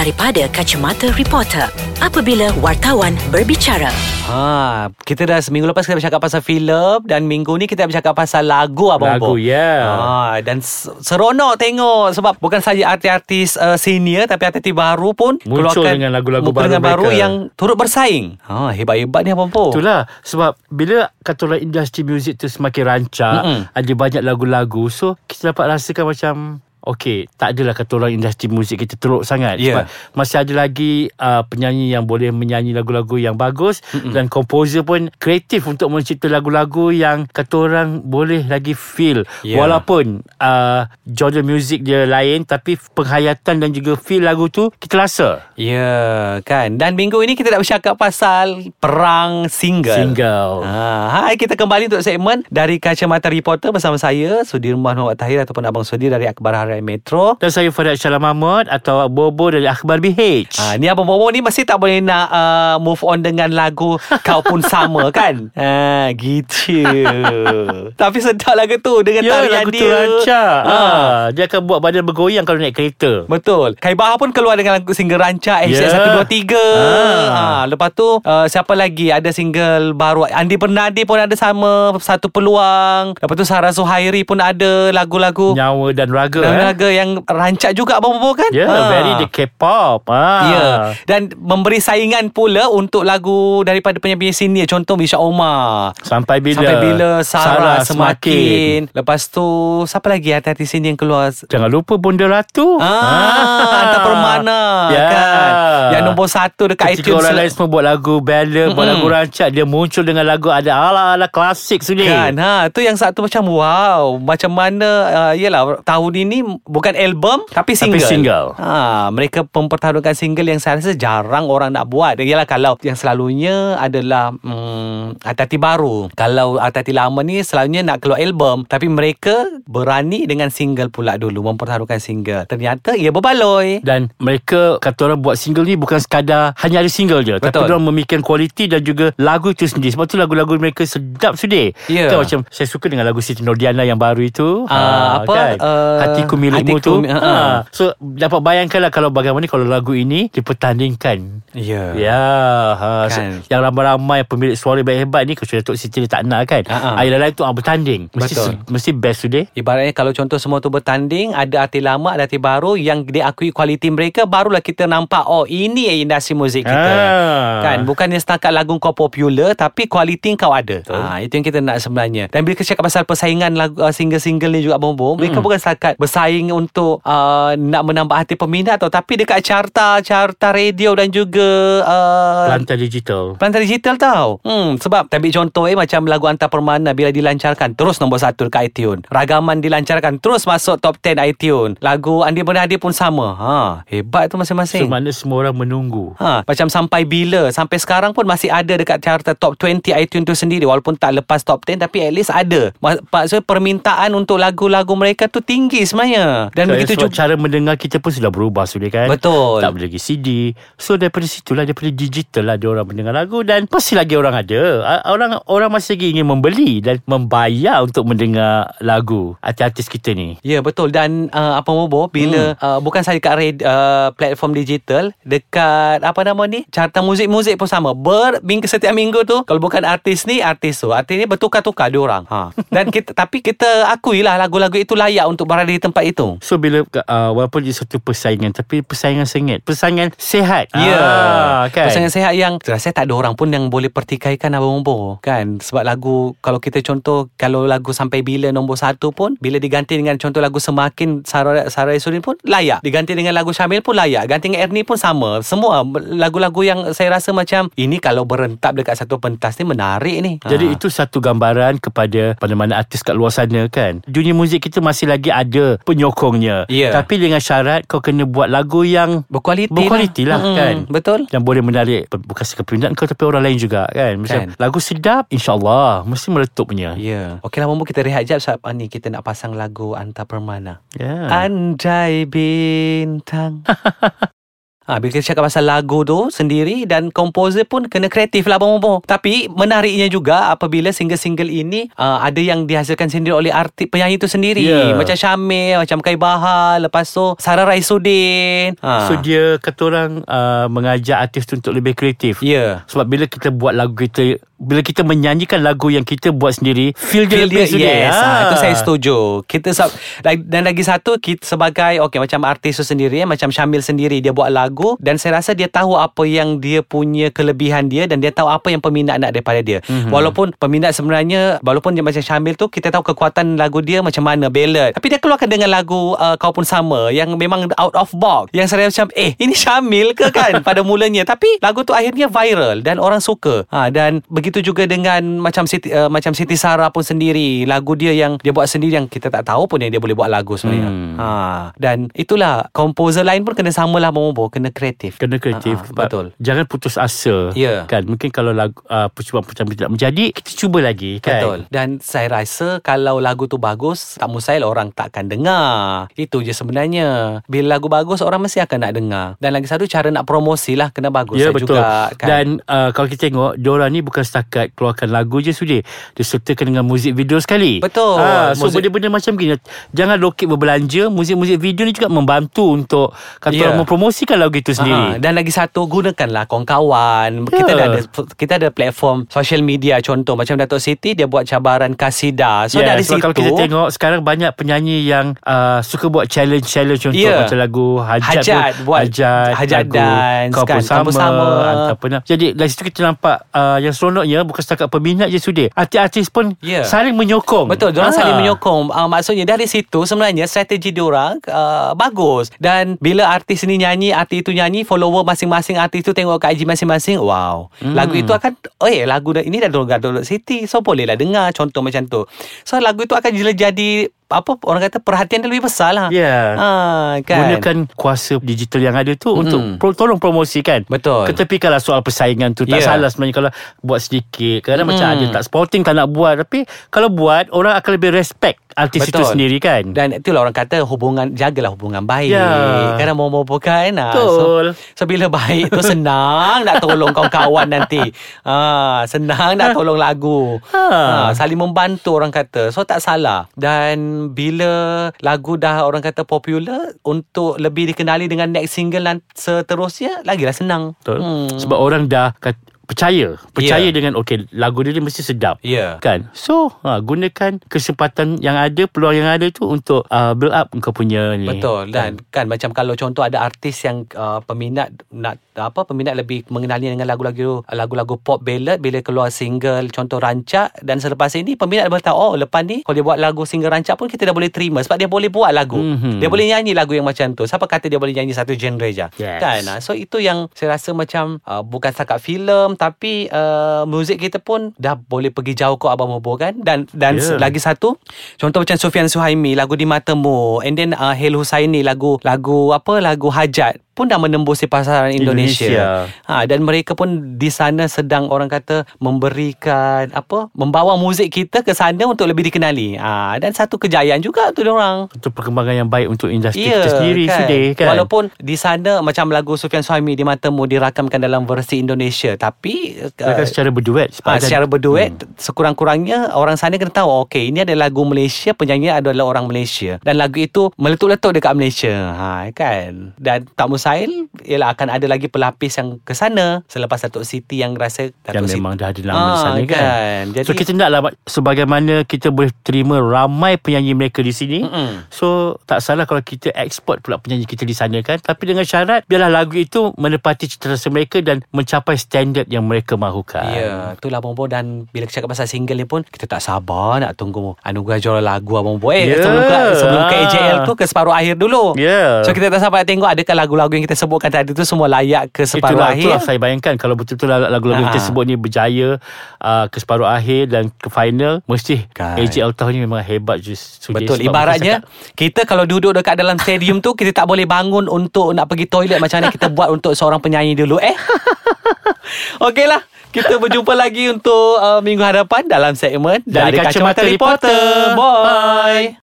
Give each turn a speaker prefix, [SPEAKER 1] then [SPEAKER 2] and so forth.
[SPEAKER 1] daripada kacamata reporter apabila wartawan berbicara.
[SPEAKER 2] Ha, kita dah seminggu lepas kita bercakap pasal filem dan minggu ni kita bercakap pasal lagu abang
[SPEAKER 3] Lagu, ya.
[SPEAKER 2] Ha, dan seronok tengok sebab bukan saja artis-artis uh, senior tapi artis baru pun
[SPEAKER 3] Muncul dengan lagu-lagu baru
[SPEAKER 2] dengan baru
[SPEAKER 3] mereka.
[SPEAKER 2] yang turut bersaing. Ha, hebat-hebat ni abang Po.
[SPEAKER 3] Itulah sebab bila kata orang industri muzik tu semakin rancak,
[SPEAKER 2] Mm-mm.
[SPEAKER 3] ada banyak lagu-lagu. So kita dapat rasakan macam Okey, tak adalah kata orang industri muzik kita teruk sangat
[SPEAKER 2] Ya.
[SPEAKER 3] sebab masih ada lagi uh, penyanyi yang boleh menyanyi lagu-lagu yang bagus Mm-mm. dan komposer pun kreatif untuk mencipta lagu-lagu yang kata orang boleh lagi feel
[SPEAKER 2] Ya.
[SPEAKER 3] walaupun uh, genre muzik dia lain tapi penghayatan dan juga feel lagu tu kita rasa
[SPEAKER 2] Ya, kan. Dan minggu ini kita nak bercakap pasal perang single.
[SPEAKER 3] single.
[SPEAKER 2] Ha, hai kita kembali untuk segmen dari Kacamata Reporter bersama saya Sudirman Muhammad Tahir ataupun Abang Sudir dari Akhbar Harian Metro.
[SPEAKER 3] Dan saya Farid Syalam Mahmud atau Bobo dari Akhbar BH.
[SPEAKER 2] Ha, ni Abang Bobo ni masih tak boleh nak uh, move on dengan lagu Kau Pun Sama kan? Ha, gitu. Tapi sedap lagu tu dengan
[SPEAKER 3] Ya,
[SPEAKER 2] tarian
[SPEAKER 3] lagu
[SPEAKER 2] dia.
[SPEAKER 3] tu rancak.
[SPEAKER 2] Ha.
[SPEAKER 3] Ha. Dia akan buat badan bergoyang kalau naik kereta.
[SPEAKER 2] Betul. Kai Bahar pun keluar dengan lagu single rancak
[SPEAKER 3] Ya.
[SPEAKER 2] HZ123.
[SPEAKER 3] Ah.
[SPEAKER 2] Ha, lepas tu uh, siapa lagi ada single baru Andi Bernadi pun ada sama satu peluang. Lepas tu Sarah Zuhairi pun ada lagu-lagu
[SPEAKER 3] Nyawa dan raga.
[SPEAKER 2] dan
[SPEAKER 3] eh.
[SPEAKER 2] lagu yang rancak juga Bobo kan?
[SPEAKER 3] Ya,
[SPEAKER 2] Ha.
[SPEAKER 3] very the K-pop. Ha.
[SPEAKER 2] Ya Dan memberi saingan pula Untuk lagu Daripada penyanyi senior Contoh Misha Omar
[SPEAKER 3] Sampai bila?
[SPEAKER 2] Sampai bila Sarah, semakin. Lepas tu Siapa lagi hati-hati sini yang keluar
[SPEAKER 3] Jangan lupa Bonda Ratu.
[SPEAKER 2] Ah, Anta Permana
[SPEAKER 3] Ya.
[SPEAKER 2] kan Yang nombor satu dekat
[SPEAKER 3] Ketika
[SPEAKER 2] iTunes
[SPEAKER 3] orang lain semua buat lagu ballad, buat
[SPEAKER 2] Mm-mm.
[SPEAKER 3] lagu rancak, dia muncul dengan lagu ada ala-ala klasik sini.
[SPEAKER 2] Kan ha, Tu yang satu macam Wow Macam mana uh, Yelah tahun ini Bukan album Tapi single
[SPEAKER 3] Tapi single.
[SPEAKER 2] ha, Mereka mempertaruhkan single Yang saya rasa jarang orang nak buat Yalah kalau Yang selalunya adalah hmm, Hati-hati baru Kalau hati-hati lama ni Selalunya nak keluar album Tapi mereka Berani dengan single pula dulu Mempertaruhkan single Ternyata ia berbaloi
[SPEAKER 3] Dan mereka kata orang buat single ni bukan sekadar hanya ada single je.
[SPEAKER 2] Betul.
[SPEAKER 3] Tapi orang memikirkan kualiti dan juga lagu itu sendiri. Sebab tu lagu-lagu mereka sedap sudah.
[SPEAKER 2] Ya.
[SPEAKER 3] Kan macam saya suka dengan lagu Siti Nordiana yang baru itu.
[SPEAKER 2] Ah, apa?
[SPEAKER 3] Kan?
[SPEAKER 2] Uh,
[SPEAKER 3] Hatiku milikmu tu.
[SPEAKER 2] Mi- ha.
[SPEAKER 3] Ha. So dapat bayangkanlah kalau bagaimana kalau lagu ini dipertandingkan.
[SPEAKER 2] Ya
[SPEAKER 3] Ya, ha. so,
[SPEAKER 2] Kan.
[SPEAKER 3] yang ramai-ramai pemilik suara baik-hebat ni kecuali Datuk Siti dia tak nak kan.
[SPEAKER 2] Ha, ha.
[SPEAKER 3] Ayah lain tu ah, bertanding. Mesti
[SPEAKER 2] Betul.
[SPEAKER 3] mesti best sudah.
[SPEAKER 2] Ibaratnya kalau contoh semua tu bertanding Ada artis lama Ada artis baru Yang diakui kualiti mereka Barulah kita nampak Oh ini industri muzik kita
[SPEAKER 3] Ah.
[SPEAKER 2] Kan Bukannya setakat lagu kau popular Tapi kualiti kau ada
[SPEAKER 3] Betul.
[SPEAKER 2] ha, Itu yang kita nak sebenarnya Dan bila kita cakap pasal persaingan lagu, uh, Single-single ni juga Abang Bo Mereka
[SPEAKER 3] Hmm.
[SPEAKER 2] bukan setakat bersaing untuk uh, Nak menambah hati peminat tau Tapi dekat carta Carta radio dan juga uh,
[SPEAKER 3] Lantai digital.
[SPEAKER 2] Pelantar digital tau. Hmm, Sebab ambil contoh eh Macam lagu Anta Permana Bila dilancarkan Terus nombor satu dekat iTunes. Ragaman dilancarkan Terus masuk top 10 iTunes. Lagu Andi Bernadi pun sama. Ha, Hebat tu
[SPEAKER 3] So
[SPEAKER 2] masing-masing.
[SPEAKER 3] Mana semua orang menunggu.
[SPEAKER 2] Ha, macam sampai bila? Sampai sekarang pun masih ada Dekat carta top 20 iTunes tu sendiri. Walaupun tak lepas top 10 Tapi at least ada. Ma- Maksudnya permintaan Untuk lagu-lagu mereka tu Tinggi sebenarnya Dan
[SPEAKER 3] So,
[SPEAKER 2] begitu
[SPEAKER 3] sebab
[SPEAKER 2] juga
[SPEAKER 3] cara mendengar kita pun sudah berubah sudah kan?
[SPEAKER 2] Betul.
[SPEAKER 3] Tak boleh lagi CD So daripada situlah Daripada digital lah Dia orang mendengar lagu. Dan pasti lagi orang ada. Orang orang masih lagi ingin membeli Dan membayar Untuk mendengar lagu Artis-artis kita ni.
[SPEAKER 2] Ya betul. Dan uh, apa Mobo bila hmm. uh, bukan saja kat red, uh, platform digital dekat apa nama ni? Carta muzik-muzik pun sama. Ber minggu setiap minggu tu kalau bukan artis ni artis tu. Artis ni bertukar-tukar dia orang. Ha. Dan kita tapi kita akuilah lagu-lagu itu layak untuk berada di tempat itu.
[SPEAKER 3] So bila uh, Walaupun dia satu persaingan Tapi persaingan sengit. Persaingan sehat.
[SPEAKER 2] Ya
[SPEAKER 3] ah, kan?
[SPEAKER 2] Pasangan sehat yang Saya tak ada orang pun Yang boleh pertikaikan Abang Bombo Kan? Sebab lagu Kalau kita contoh Kalau lagu Sampai Bila Nombor satu pun Bila diganti dengan Contoh lagu Semakin Sarah, Sarah Esudin pun Layak. Diganti dengan lagu Syamil pun layak. Ganti dengan Ernie pun sama. Semua Lagu-lagu yang Saya rasa macam Ini kalau berentap Dekat satu pentas ni Menarik ni.
[SPEAKER 3] Jadi
[SPEAKER 2] Ha.
[SPEAKER 3] itu satu gambaran kepada mana-mana artis kat luar sana kan. Dunia muzik kita masih lagi ada penyokongnya.
[SPEAKER 2] Ya.
[SPEAKER 3] Tapi dengan syarat kau kena buat lagu yang
[SPEAKER 2] Berkualiti,
[SPEAKER 3] berkualiti lah,
[SPEAKER 2] Mm-mm.
[SPEAKER 3] kan.
[SPEAKER 2] Betul
[SPEAKER 3] yang boleh menarik bukan peminat kau tapi orang lain juga kan. Macam
[SPEAKER 2] Kan.
[SPEAKER 3] lagu sedap insya-Allah mesti meletup punya.
[SPEAKER 2] Ya Okeylah Bombo kita rehat jap Sebab ah, ni kita nak pasang lagu Anta Permana
[SPEAKER 3] Ya.
[SPEAKER 2] Andai bintang ha, Bila kita cakap pasal lagu tu Sendiri Dan komposer pun Kena kreatif lah Abang Bobo. Tapi menariknya juga Apabila single-single ini uh, Ada yang dihasilkan sendiri Oleh artis penyanyi tu sendiri.
[SPEAKER 3] Ya.
[SPEAKER 2] Macam Syamil Macam Kai Bahar Lepas tu Sarah Raisuddin ha.
[SPEAKER 3] So dia kata orang uh, Mengajak artis tu Untuk lebih kreatif.
[SPEAKER 2] Ya.
[SPEAKER 3] Sebab bila kita buat lagu kita Bila kita menyanyikan lagu Yang kita buat sendiri Feel dia
[SPEAKER 2] Feel
[SPEAKER 3] lebih
[SPEAKER 2] dia,
[SPEAKER 3] sendiri
[SPEAKER 2] yes,
[SPEAKER 3] Ah.
[SPEAKER 2] ha. Itu saya setuju Kita Dan lagi satu kita Sebagai Okay macam artis tu sendiri eh, Macam Syamil sendiri Dia buat lagu Dan saya rasa dia tahu Apa yang dia punya Kelebihan dia Dan dia tahu apa yang peminat nak daripada dia
[SPEAKER 3] Mhm.
[SPEAKER 2] mm-hmm. Walaupun peminat sebenarnya Walaupun dia macam Syamil tu Kita tahu kekuatan lagu dia Macam mana Ballad Tapi dia keluarkan dengan lagu uh, Kau Pun Sama Yang memang out of box Yang saya macam Eh ini Syamil ke kan Pada mulanya Tapi lagu tu akhirnya viral Dan orang suka ha, Dan begitu juga dengan Macam Siti, uh, macam Siti Sarah pun sendiri. Lagu dia yang Dia buat sendiri Yang kita tak tahu pun Yang dia boleh buat lagu sebenarnya.
[SPEAKER 3] Hmm.
[SPEAKER 2] ha, Dan itulah Komposer lain pun Kena samalah Bobo Kena kreatif.
[SPEAKER 3] Kena kreatif.
[SPEAKER 2] Ah,
[SPEAKER 3] sebab
[SPEAKER 2] betul.
[SPEAKER 3] Jangan putus asa.
[SPEAKER 2] Ya.
[SPEAKER 3] Kan? Mungkin kalau lagu uh, Percubaan percubaan tidak menjadi Kita cuba lagi kan?
[SPEAKER 2] Betul. Dan saya rasa Kalau lagu tu bagus Tak mustahil orang takkan dengar. Itu je sebenarnya. Bila lagu bagus Orang mesti akan nak dengar. Dan lagi satu Cara nak promosi lah Kena bagus.
[SPEAKER 3] Ya
[SPEAKER 2] lah
[SPEAKER 3] betul.
[SPEAKER 2] juga kan?
[SPEAKER 3] Dan uh, kalau kita tengok Diorang ni bukan setakat Keluarkan lagu je sudi Dia sertakan dengan muzik video sekali
[SPEAKER 2] Betul.
[SPEAKER 3] ha, So
[SPEAKER 2] Muzik-
[SPEAKER 3] benda-benda macam gini Jangan lokit berbelanja Muzik-muzik video ni juga Membantu untuk Kata
[SPEAKER 2] Ya.
[SPEAKER 3] orang mempromosikan lagu itu
[SPEAKER 2] Ha,
[SPEAKER 3] sendiri
[SPEAKER 2] dan lagi satu gunakanlah kawan-kawan.
[SPEAKER 3] Ya.
[SPEAKER 2] Kita dah ada kita ada platform social media contoh macam Datuk Siti dia buat cabaran kasida. So
[SPEAKER 3] Ya,
[SPEAKER 2] dari
[SPEAKER 3] sebab
[SPEAKER 2] situ
[SPEAKER 3] kalau kita tengok sekarang banyak penyanyi yang uh, suka buat challenge-challenge contoh
[SPEAKER 2] Ya.
[SPEAKER 3] macam lagu Hajat,
[SPEAKER 2] Hajat,
[SPEAKER 3] tu,
[SPEAKER 2] buat
[SPEAKER 3] Hajat,
[SPEAKER 2] Hajat
[SPEAKER 3] lagu
[SPEAKER 2] dance,
[SPEAKER 3] Kau
[SPEAKER 2] kan,
[SPEAKER 3] pun sama,
[SPEAKER 2] pun sama.
[SPEAKER 3] ataupun Jadi dari situ kita nampak uh, yang seronoknya bukan setakat peminat je sudi. Artis-artis pun
[SPEAKER 2] Ya.
[SPEAKER 3] saling menyokong.
[SPEAKER 2] Betul, diorang
[SPEAKER 3] Ah.
[SPEAKER 2] saling menyokong. Uh, maksudnya dari situ sebenarnya strategi diorang uh, bagus. Dan bila artis ni nyanyi, artis itu nyanyi, follower masing-masing artis tu tengok kat IG masing-masing, wow. Hmm. Lagu itu akan, oh eh lagu ini dah Dolok City. So bolehlah dengar contoh macam tu. So lagu itu akan jadi apa orang kata perhatian dia lebih besar lah.
[SPEAKER 3] Ya.
[SPEAKER 2] Ha, kan.
[SPEAKER 3] Gunakan kuasa digital yang ada tu
[SPEAKER 2] Mm-mm.
[SPEAKER 3] untuk pro, tolong promosikan.
[SPEAKER 2] Betul.
[SPEAKER 3] Ketepikanlah soal persaingan tu. Tak
[SPEAKER 2] Ya.
[SPEAKER 3] salah sebenarnya kalau buat sedikit. Kadang
[SPEAKER 2] Mm.
[SPEAKER 3] macam ada tak sporting tak nak buat. Tapi kalau buat, orang akan lebih respect artis itu
[SPEAKER 2] Betul.
[SPEAKER 3] sendiri kan.
[SPEAKER 2] Dan itulah orang kata hubungan jagalah hubungan baik.
[SPEAKER 3] Ya.
[SPEAKER 2] Kadang mau mau kan. ha.
[SPEAKER 3] Betul.
[SPEAKER 2] So, so bila baik tu senang nak tolong kawan-kawan nanti. Ha, senang nak tolong lagu.
[SPEAKER 3] Ha.
[SPEAKER 2] Ha. saling membantu orang kata. So tak salah. Dan bila lagu dah orang kata popular untuk lebih dikenali dengan next single dan seterusnya lagilah senang.
[SPEAKER 3] Betul.
[SPEAKER 2] Hmm.
[SPEAKER 3] Sebab orang dah percaya. Percaya
[SPEAKER 2] Ya.
[SPEAKER 3] dengan okay, lagu dia, dia mesti sedap.
[SPEAKER 2] Ya.
[SPEAKER 3] Kan So ha, Gunakan kesempatan yang ada Peluang yang ada tu Untuk uh, build up Kau punya ni
[SPEAKER 2] Betul dan kan macam kalau contoh ada artis yang uh, peminat nak apa peminat lebih mengenali dengan lagu-lagu lagu-lagu pop ballad bila keluar single contoh rancak dan selepas ini peminat boleh tahu oh lepas ni kalau dia buat lagu single rancak pun kita dah boleh terima sebab dia boleh buat lagu.
[SPEAKER 3] Mhm.
[SPEAKER 2] Dia boleh nyanyi lagu yang macam tu. Siapa kata dia boleh nyanyi satu genre je.
[SPEAKER 3] Yes.
[SPEAKER 2] Kan? Ah, So itu yang saya rasa macam uh, bukan setakat filem tapi uh, muzik kita pun dah boleh pergi jauh kau abang Mobo kan? Dan dan
[SPEAKER 3] Yeah.
[SPEAKER 2] lagi satu contoh macam Sufian Suhaimi lagu di matamu. And then uh, Hel Husaini lagu lagu apa? Lagu hajat pun dah menembus pasaran Indonesia.
[SPEAKER 3] Indonesia.
[SPEAKER 2] Ha dan mereka pun di sana sedang orang kata memberikan apa membawa muzik kita ke sana untuk lebih dikenali. Ha dan satu kejayaan juga tu orang.
[SPEAKER 3] Untuk perkembangan yang baik Untuk industri
[SPEAKER 2] Ya,
[SPEAKER 3] kita sendiri
[SPEAKER 2] kan?
[SPEAKER 3] Sedih kan
[SPEAKER 2] Walaupun di sana macam lagu Sufian Suhaimi di matamu dirakamkan dalam versi Indonesia tapi
[SPEAKER 3] Mereka
[SPEAKER 2] uh,
[SPEAKER 3] secara berduet
[SPEAKER 2] Ha, secara berduet hmm. sekurang-kurangnya orang sana kena tahu okey ini adalah lagu Malaysia penyanyi adalah orang Malaysia dan lagu itu meletup-letup dekat Malaysia ha kan dan tak mustahil ialah akan ada lagi pelapis yang ke sana selepas Datuk Siti yang rasa
[SPEAKER 3] yang
[SPEAKER 2] Datuk Siti
[SPEAKER 3] memang dah ada lama di
[SPEAKER 2] Ah,
[SPEAKER 3] sana kan.
[SPEAKER 2] kan. Jadi-
[SPEAKER 3] so kita naklah sebagaimana kita boleh terima ramai penyanyi mereka di sini.
[SPEAKER 2] Mm-mm.
[SPEAKER 3] So tak salah kalau kita export pula penyanyi kita di sana kan. Tapi dengan syarat biarlah lagu itu menepati cita rasa mereka dan mencapai standard yang mereka mahukan.
[SPEAKER 2] Ya, itulah Abang Bo dan bila kita cakap pasal single ni pun kita tak sabar nak tunggu anugerah juara lagu Abang Bo. Eh,
[SPEAKER 3] Ya.
[SPEAKER 2] sebelum ke sebelum ke AJL tu ke separuh akhir dulu.
[SPEAKER 3] Ya.
[SPEAKER 2] So kita tak sabar nak tengok adakah lagu-lagu yang kita sebutkan tadi tu semua layak ke separuh
[SPEAKER 3] itulah,
[SPEAKER 2] akhir.
[SPEAKER 3] itulah saya bayangkan kalau betul-betul lagu-lagu yang kita sebut ni berjaya uh, ke separuh akhir dan ke final mesti
[SPEAKER 2] Kan.
[SPEAKER 3] AJL tahun ni memang hebat je sudi.
[SPEAKER 2] Betul Ibaratnya
[SPEAKER 3] bukan
[SPEAKER 2] Kita kalau duduk dekat dalam stadium tu Kita tak boleh bangun Untuk nak pergi toilet Macam mana kita buat Untuk seorang penyanyi dulu Eh Okeylah Kita berjumpa lagi Untuk uh, minggu hadapan Dalam segmen
[SPEAKER 3] Dari Kacamata Reporter.
[SPEAKER 2] Bye